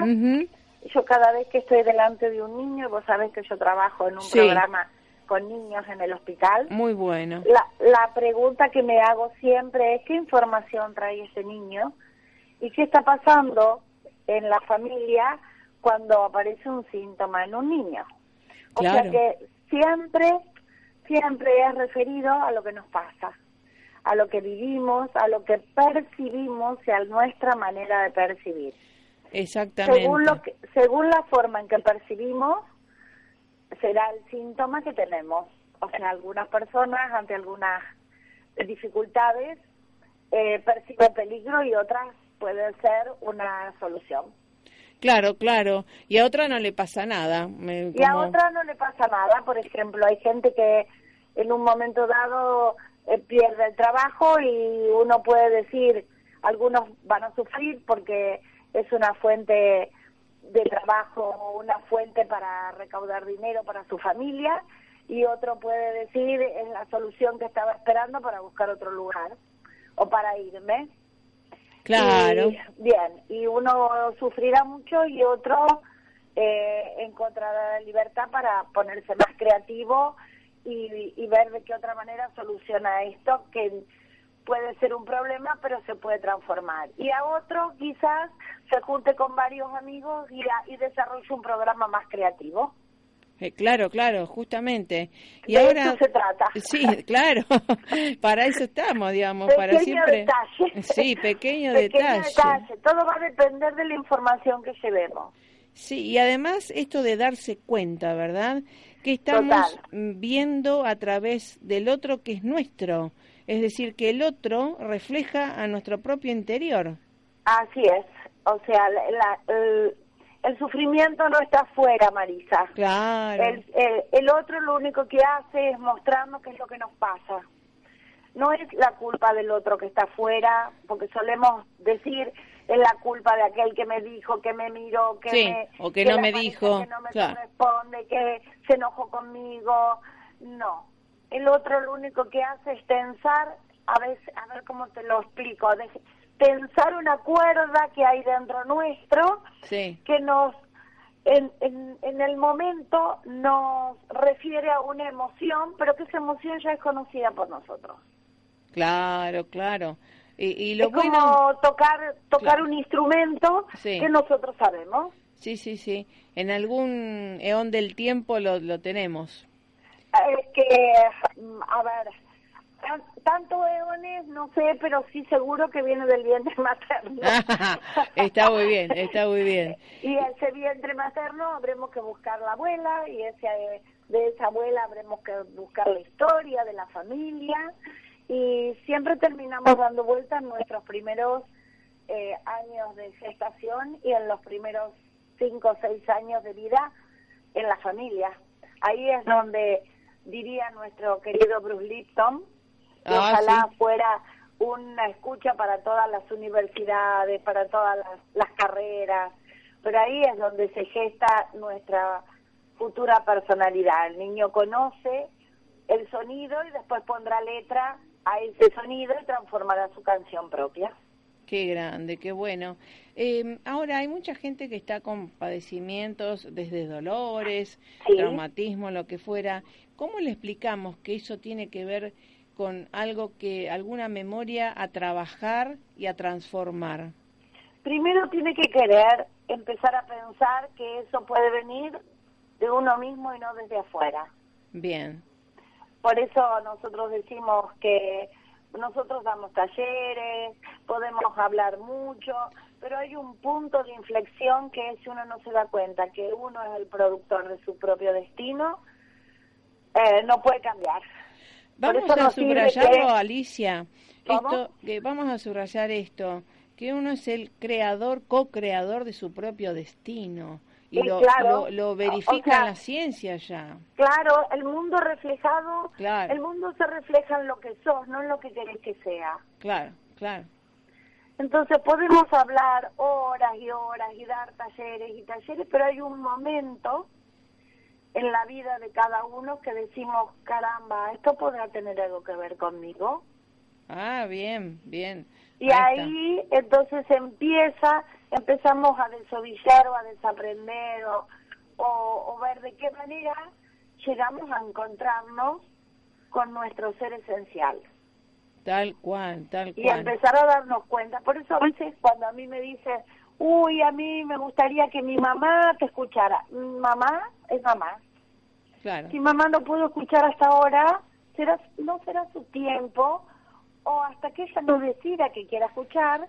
Yo cada vez que estoy delante de un niño, vos sabés que yo trabajo en un Sí. programa con niños en el hospital, Muy bueno. la, la pregunta que me hago siempre es qué información trae ese niño y qué está pasando en la familia cuando aparece un síntoma en un niño. O Claro. sea que siempre, siempre es referido a lo que nos pasa, a lo que vivimos, a lo que percibimos y a nuestra manera de percibir. Exactamente. Según, lo que, según la forma en que percibimos, será el síntoma que tenemos. O sea, algunas personas ante algunas dificultades eh, perciben peligro y otras pueden ser una solución. Claro, claro. Y a otra no le pasa nada. Y a otra no le pasa nada. Por ejemplo, hay gente que en un momento dado eh, pierde el trabajo y uno puede decir, algunos van a sufrir porque es una fuente de trabajo, una fuente para recaudar dinero para su familia y otro puede decir es la solución que estaba esperando para buscar otro lugar o para irme. Claro. bien, y uno sufrirá mucho y otro eh, encontrará la libertad para ponerse más creativo y, y ver de qué otra manera soluciona esto que puede ser un problema, pero se puede transformar. Y a otro quizás se junte con varios amigos y, y desarrolle un programa más creativo. Eh, claro, claro, justamente. Y de ahora eso se trata. Sí, claro. para eso estamos, digamos, para siempre. Detalle. Sí, pequeño, detalle. detalle. Todo va a depender de la información que llevemos. Sí, y además esto de darse cuenta, ¿verdad? Que estamos viendo a través del otro que es nuestro. Es decir, que el otro refleja a nuestro propio interior. Así es. O sea, la, el sufrimiento no está afuera, Marisa. Claro. El, el, otro lo único que hace es mostrarnos qué es lo que nos pasa. No es la culpa del otro que está afuera, porque solemos decir es la culpa de aquel que me dijo, que me miró, que me, o que, no me dijo, que no me corresponde, que se enojó conmigo. No, el otro lo único que hace es tensar, a ver, a ver cómo te lo explico, tensar una cuerda que hay dentro nuestro que nos en, en, el momento nos refiere a una emoción, pero que esa emoción ya es conocida por nosotros. Claro, claro. Y, lo es como tocar tocar un instrumento que nosotros sabemos. Sí, sí, sí. En algún eón del tiempo lo, lo tenemos. Es que, a ver, tanto eones, no sé, pero sí seguro que viene del vientre materno. está muy bien, está muy bien. Y ese vientre materno habremos que buscar la abuela y ese de esa abuela habremos que buscar la historia de la familia y siempre terminamos dando vueltas en nuestros primeros eh, años de gestación y en los primeros cinco o seis años de vida en la familia. Ahí es donde diría nuestro querido Bruce Lipton, Ah, ojalá fuera una escucha para todas las universidades, para todas las, carreras, pero ahí es donde se gesta nuestra futura personalidad. El niño conoce el sonido y después pondrá letra a ese sonido y transformará su canción propia. Qué grande, qué bueno. Eh, ahora hay mucha gente que está con padecimientos desde dolores, traumatismo, lo que fuera. ¿Cómo le explicamos que eso tiene que ver con algo que, alguna memoria a trabajar y a transformar? Primero tiene que querer empezar a pensar que eso puede venir de uno mismo y no desde afuera. Bien. Por eso nosotros decimos que nosotros damos talleres, podemos hablar mucho, pero hay un punto de inflexión que es si uno no se da cuenta que uno es el productor de su propio destino, eh, no puede cambiar. Vamos a subrayarlo, Alicia. Esto, que vamos a subrayar esto, que uno es el creador, co-creador de su propio destino. Y lo, lo, verifica la ciencia ya. Claro, el mundo reflejado, el mundo se refleja en lo que sos, no en lo que querés que sea. Claro, claro. Entonces podemos hablar horas y horas y dar talleres y talleres, pero hay un momento en la vida de cada uno que decimos, caramba, esto podrá tener algo que ver conmigo. Ah, bien, bien. Y ahí, entonces empieza, empezamos a desovillar o a desaprender o, o, ver de qué manera llegamos a encontrarnos con nuestro ser esencial. Tal cual, tal cual. Y empezar a darnos cuenta. Por eso a veces cuando a mí me dicen, uy, a mí me gustaría que mi mamá te escuchara. Mamá es mamá. Claro. Si mamá no pudo escuchar hasta ahora, será, no será su tiempo, o hasta que ella no decida que quiera escuchar,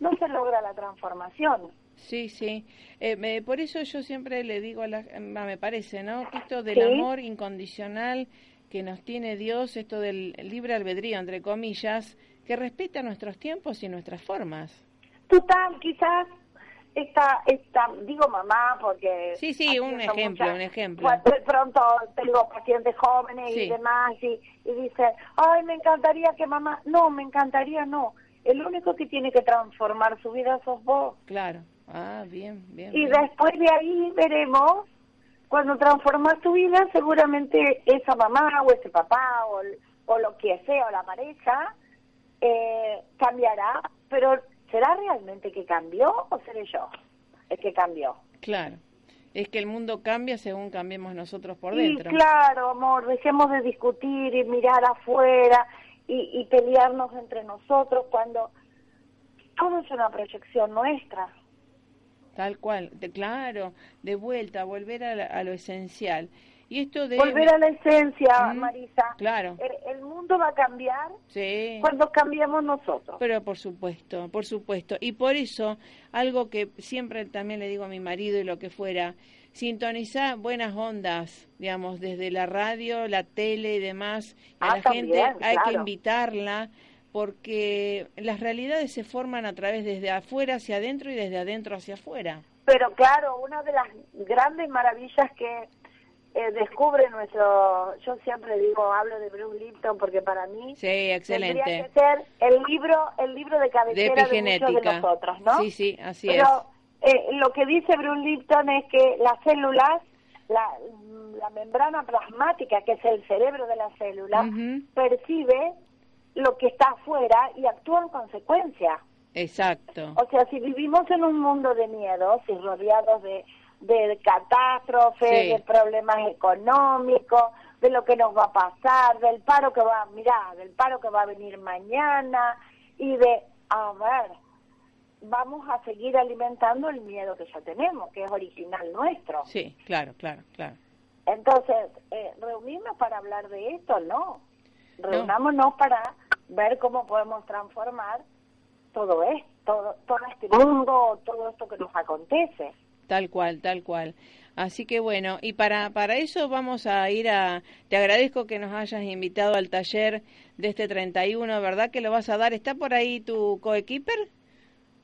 no se logra la transformación. Sí, sí. Eh, me- por eso yo siempre le digo a la, me parece, ¿no? Que esto del Sí. amor incondicional que nos tiene Dios, esto del libre albedrío, entre comillas, que respeta nuestros tiempos y nuestras formas. Total, quizás esta, esta, digo mamá porque... Sí, sí, un ejemplo, un ejemplo. De pronto tengo pacientes jóvenes Sí. y demás y, y dicen, ay, me encantaría que mamá... No, me encantaría no. El único que tiene que transformar su vida sos vos. Claro. Ah, bien, bien. Y bien. después de ahí veremos, cuando transformas tu vida, seguramente esa mamá o ese papá o, o lo que sea, o la pareja, eh, cambiará, pero ¿será realmente que cambió o seré yo el que cambió? Claro. Es que el mundo cambia según cambiemos nosotros por Y dentro. claro, amor, dejemos de discutir y mirar afuera y, y pelearnos entre nosotros cuando todo es una proyección nuestra. Tal cual, de, claro, de vuelta, volver a, la- a lo esencial. Y esto de... Volver a la esencia, Mm, Marisa. Claro, El, el mundo va a cambiar sí. cuando cambiamos nosotros. Pero por supuesto, por supuesto. Y por eso, algo que siempre también le digo a mi marido y lo que fuera, sintonizar buenas ondas, digamos, desde la radio, la tele y demás. Y a Ah, la gente también, hay que claro. invitarla porque las realidades se forman a través desde afuera hacia adentro y desde adentro hacia afuera. Pero claro, una de las grandes maravillas que eh, descubre nuestro, yo siempre digo, hablo de Bruce Lipton porque para mí Sí, tendría excelente. que ser el libro, el libro de De cabecera de, muchos de nosotros, ¿no? Sí, sí, así Pero eh, lo que dice Bruce Lipton es que las células, la, la membrana plasmática, que es el cerebro de la célula, percibe lo que está afuera y actúa en consecuencia. es. Exacto. O sea, si vivimos en un mundo de miedos y rodeados de, de catástrofes, Sí. de problemas económicos, de lo que nos va a pasar, del paro que va, mirá, del paro que va a venir mañana y de, a ver, vamos a seguir alimentando el miedo que ya tenemos, que es original nuestro. Sí, claro, claro, claro. Entonces, eh, reunirnos para hablar de esto, no. Reunámonos para ver cómo podemos transformar todo esto, todo, todo este mundo, todo esto que nos acontece. Tal cual, tal cual. Así que bueno, y para, para eso vamos a ir a... Te agradezco que nos hayas invitado al taller de este 31, ¿verdad? Que lo vas a dar. ¿Está por ahí tu coequiper?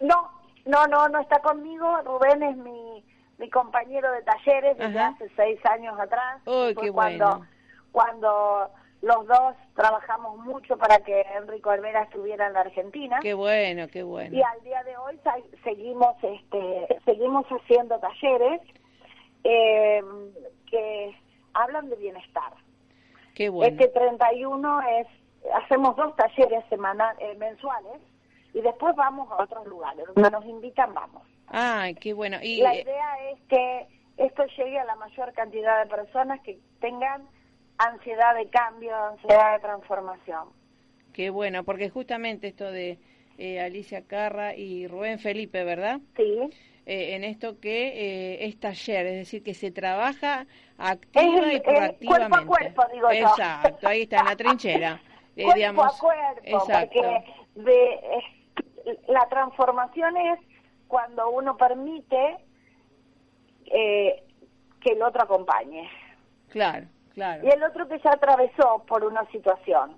No, no, no, no está conmigo. Rubén es mi, mi compañero de talleres desde Ajá. hace seis años atrás. Uy, qué cuando, bueno. cuando los dos trabajamos mucho para que Enrico Herrera estuviera en la Argentina. Qué bueno, qué bueno. y al día de hoy seguimos este seguimos haciendo talleres eh, que hablan de bienestar Qué bueno. este 31 es hacemos dos talleres semana, eh, mensuales y después vamos a otros lugares donde nos invitan vamos Ay, qué bueno. Y la eh, idea es que esto llegue a la mayor cantidad de personas que tengan ansiedad de cambio ansiedad de transformación qué bueno, porque justamente esto de eh, Alicia Carra y Rubén Felipe, ¿verdad? sí Eh, en esto que eh, es taller, es decir, que se trabaja activa Es- y proactivamente. cuerpo a cuerpo, digo yo. Exacto, ahí está en la trinchera. Cuerpo digamos, a cuerpo, exacto. porque de, la transformación es cuando uno permite eh, que el otro acompañe. Claro, claro. Y el otro que ya atravesó por una situación.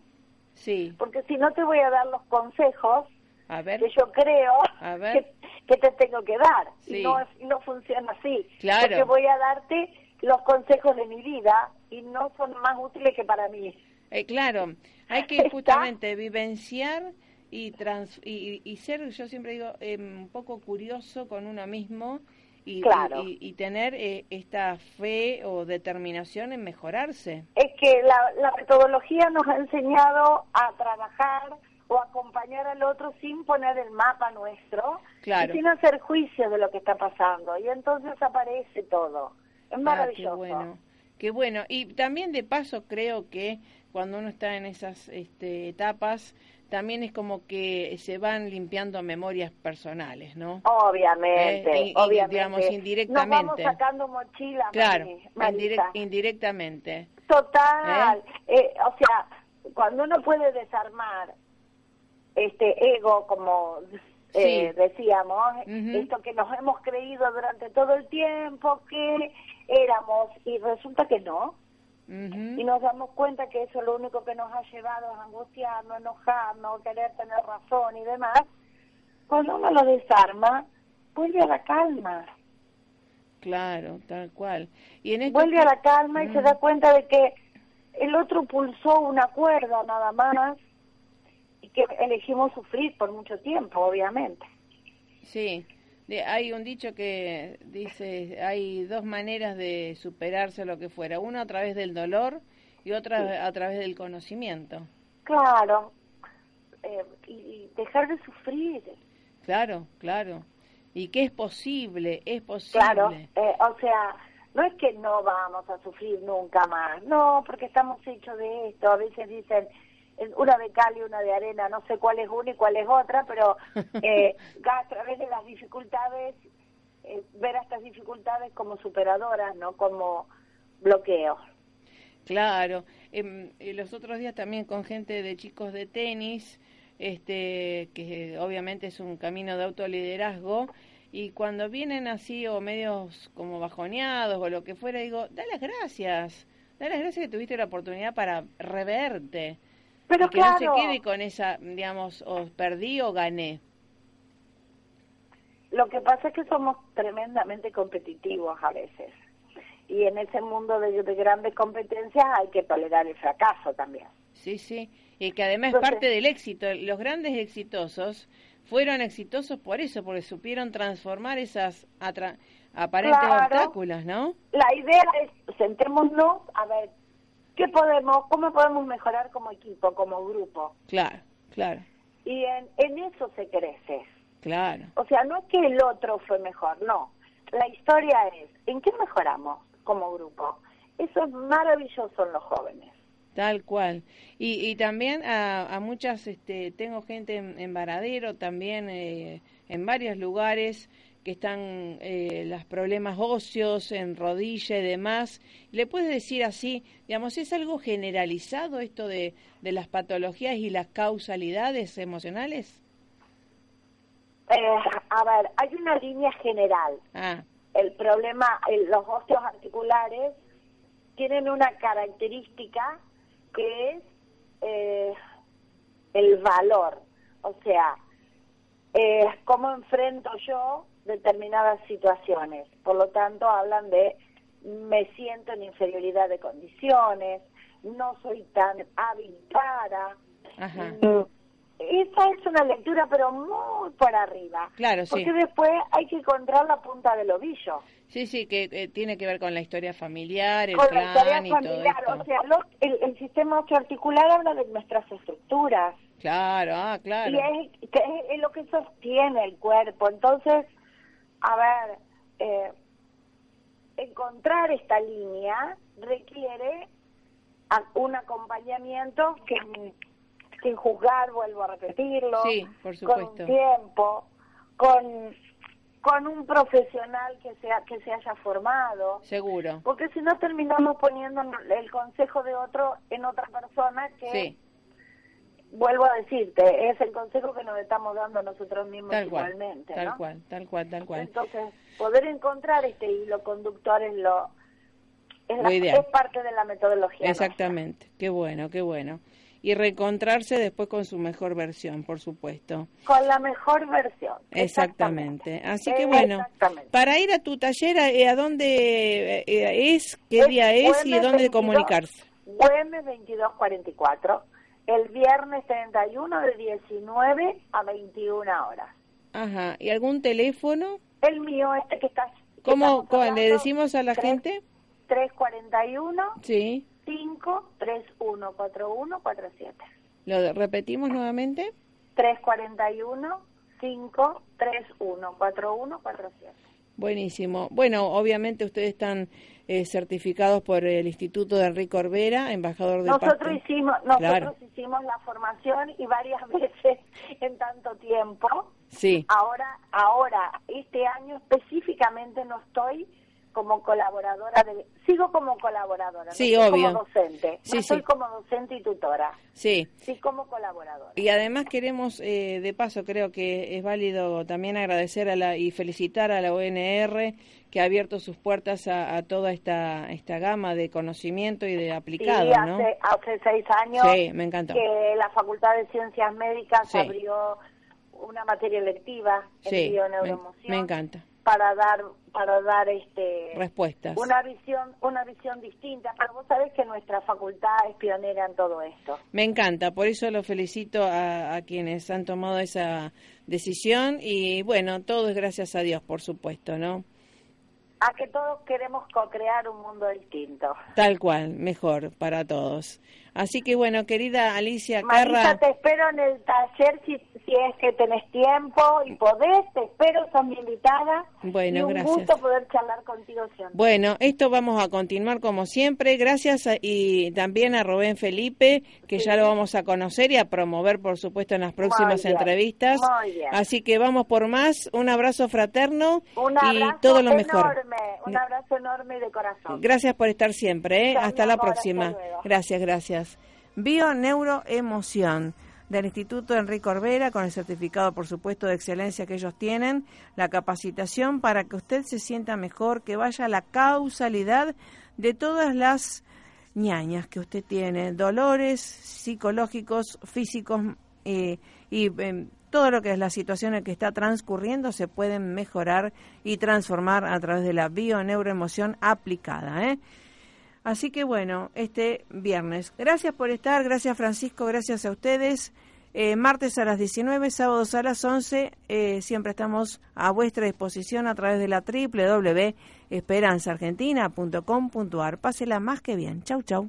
Sí, Porque si no te voy a dar los consejos a ver. que yo creo A ver. que, que te tengo que dar. Sí. Y no, no funciona así. Claro. Porque voy a darte los consejos de mi vida y no son más útiles que para mí. Eh, claro, hay que ¿Está? justamente vivenciar y, trans, y, y ser, yo siempre digo, eh, un poco curioso con uno mismo y, Claro. y, y tener eh, esta fe o determinación en mejorarse. es que la, la metodología nos ha enseñado a trabajar o acompañar al otro sin poner el mapa nuestro Claro. y sin hacer juicio de lo que está pasando. Y entonces aparece todo. Es Ah, maravilloso. qué bueno, qué bueno. Y también de paso creo que cuando uno está en esas este, etapas, también es como que se van limpiando memorias personales, ¿no? Obviamente, Eh, y- y, obviamente. digamos, Nos indirectamente. vamos sacando mochila, Claro, indirectamente. Total. Eh, o sea, cuando uno puede desarmar este ego, como eh, Sí. decíamos, esto que nos hemos creído durante todo el tiempo que éramos y resulta que no. Y nos damos cuenta que eso lo único que nos ha llevado es angustiarnos, enojarnos, querer tener razón y demás. Cuando uno lo desarma, vuelve a la calma. Claro, tal cual. Y en esto Vuelve a la calma y se da cuenta de que el otro pulsó una cuerda nada más y que elegimos sufrir por mucho tiempo, obviamente. Sí, de- hay un dicho que dice, hay dos maneras de superarse lo que fuera, una a través del dolor y otra a través del conocimiento. Claro, eh, y, dejar de sufrir. Claro, claro. Y que es posible, es posible. Claro, eh, o sea, no es que no vamos a sufrir nunca más, no, porque estamos hechos de esto. A veces dicen una de cal y una de arena, no sé cuál es una y cuál es otra, pero eh, a través de las dificultades, eh, ver a estas dificultades como superadoras, no como bloqueos. Claro, eh, los otros días también con gente de chicos de tenis, este, que obviamente es un camino de autoliderazgo, y cuando vienen así o medios como bajoneados o lo que fuera, digo, da las gracias, da las gracias que tuviste la oportunidad para reverte, Pero y que claro, no se quede con esa, digamos, o perdí o gané. lo que pasa es que somos tremendamente competitivos a veces. Y en ese mundo de, de grandes competencias hay que tolerar el fracaso también. Sí, sí, y que además es parte del éxito. Los grandes exitosos fueron exitosos por eso, porque supieron transformar esas atra- aparentes Claro. obstáculos, ¿no? La idea es, sentémonos a ver, ¿qué podemos, cómo podemos mejorar como equipo, como grupo? Claro, claro, Y en, en eso se crece. claro. O sea, no es que el otro fue mejor, no. La historia es, ¿en qué mejoramos como grupo? Eso es maravilloso en los jóvenes. Tal cual. Y, y también a, a muchas, este, tengo gente en, en Varadero, también eh, en varios lugares que están eh, los problemas óseos, en rodilla y demás. ¿Le puedes decir así, digamos, es algo generalizado esto de, de las patologías y las causalidades emocionales? Eh, a ver, hay una línea general. Ah, El problema, el- los óseos articulares tienen una característica que es eh, el valor. O sea, eh, cómo enfrento yo determinadas situaciones. Por lo tanto, hablan de me siento en inferioridad de condiciones, no soy tan hábil para. ajá. Mm, Esa es una lectura, pero muy por arriba. Claro, sí. Porque después hay que encontrar la punta del ovillo. Sí, sí, que eh, tiene que ver con la historia familiar, el Con la clan historia y todo familiar. esto. O sea, lo- el, el sistema osteoarticular habla de nuestras estructuras. Claro, ah, claro. Y es, que es, es lo que sostiene el cuerpo. Entonces, a ver, eh, encontrar esta línea requiere a- un acompañamiento que sin juzgar, vuelvo a repetirlo, Sí, por con un tiempo, con, con un profesional que, sea, que se haya formado, Seguro. porque si no terminamos poniendo el consejo de otro en otra persona que Sí, vuelvo a decirte, es el consejo que nos estamos dando nosotros mismos tal cual. igualmente, Tal ¿no? cual, tal cual, tal cual. Entonces, poder encontrar este hilo conductor es lo es, la- es parte de la metodología. nuestra. Exactamente. Qué bueno, qué bueno. Y reencontrarse después con su mejor versión, por supuesto. Con la mejor versión. Exactamente. Así que Eh, bueno, para ir a tu taller, eh, ¿a dónde eh, es? ¿Qué Es día es y dónde 22, comunicarse? Güemes 2244, el viernes 31 de 19 a 21 horas. Ajá. ¿Y algún teléfono? El mío, este que está... que ¿Cómo, cómo le decimos a la tres- gente? 341 Sí. 5314147. ¿Lo de- repetimos nuevamente? 341 531 4147. Buenísimo. Bueno, obviamente ustedes están eh, certificados por el Instituto de Enrique Orbera, embajador de Nosotros Pasto. hicimos nosotros Claro. hicimos la formación y varias veces en tanto tiempo. Sí, Ahora ahora este año específicamente no estoy como colaboradora de sigo como colaboradora Sí, no obvio. como docente Sí, no sí. como docente y tutora Sí. sí como colaboradora Y además queremos, eh, de paso, creo que es válido también agradecer a la, y felicitar a la ONR que ha abierto sus puertas a, a toda esta, esta gama de conocimiento y de aplicado, sí, ¿no? hace, hace seis años Sí, me encantó. que la Facultad de Ciencias Médicas abrió una materia electiva en Sí, me, me encanta. Para dar para dar este Respuestas. una visión una visión distinta pero vos sabés que nuestra facultad es pionera en todo esto Me encanta, por eso lo felicito a, a quienes han tomado esa decisión y bueno, todo es gracias a Dios, por supuesto, ¿no? a que todos queremos co-crear un mundo distinto Tal cual, mejor para todos. Así que bueno, querida Alicia Marisa, Carra, te espero en el taller si, si es que tenés tiempo y podés, te espero, sos mi invitada. Bueno, y un gracias. gusto poder charlar contigo siempre. Bueno, esto vamos a continuar como siempre. Gracias a- y también a Rubén Felipe, que ya lo vamos a conocer y a promover, por supuesto, en las próximas entrevistas. muy bien. Así que vamos por más. Un abrazo fraterno Un y todo lo enorme, mejor. un abrazo enorme de corazón. Gracias por estar siempre. ¿eh? Hasta la amor, próxima. Gracias, gracias. Bio-Neuroemoción del Instituto Enrique Orbera, con el certificado, por supuesto, de excelencia que ellos tienen, la capacitación para que usted se sienta mejor, que vaya la causalidad de todas las ñañas que usted tiene, dolores psicológicos, físicos eh, y eh, todo lo que es la situación en que está transcurriendo se pueden mejorar y transformar a través de la bioneuroemoción aplicada. ¿eh? Así que bueno, este viernes. Gracias por estar, gracias Francisco, gracias a ustedes. Eh, martes a las 19, sábados a las 11, eh, siempre estamos a vuestra disposición a través de la www.esperanzaargentina.com.ar. Pásela más que bien. Chau, chau.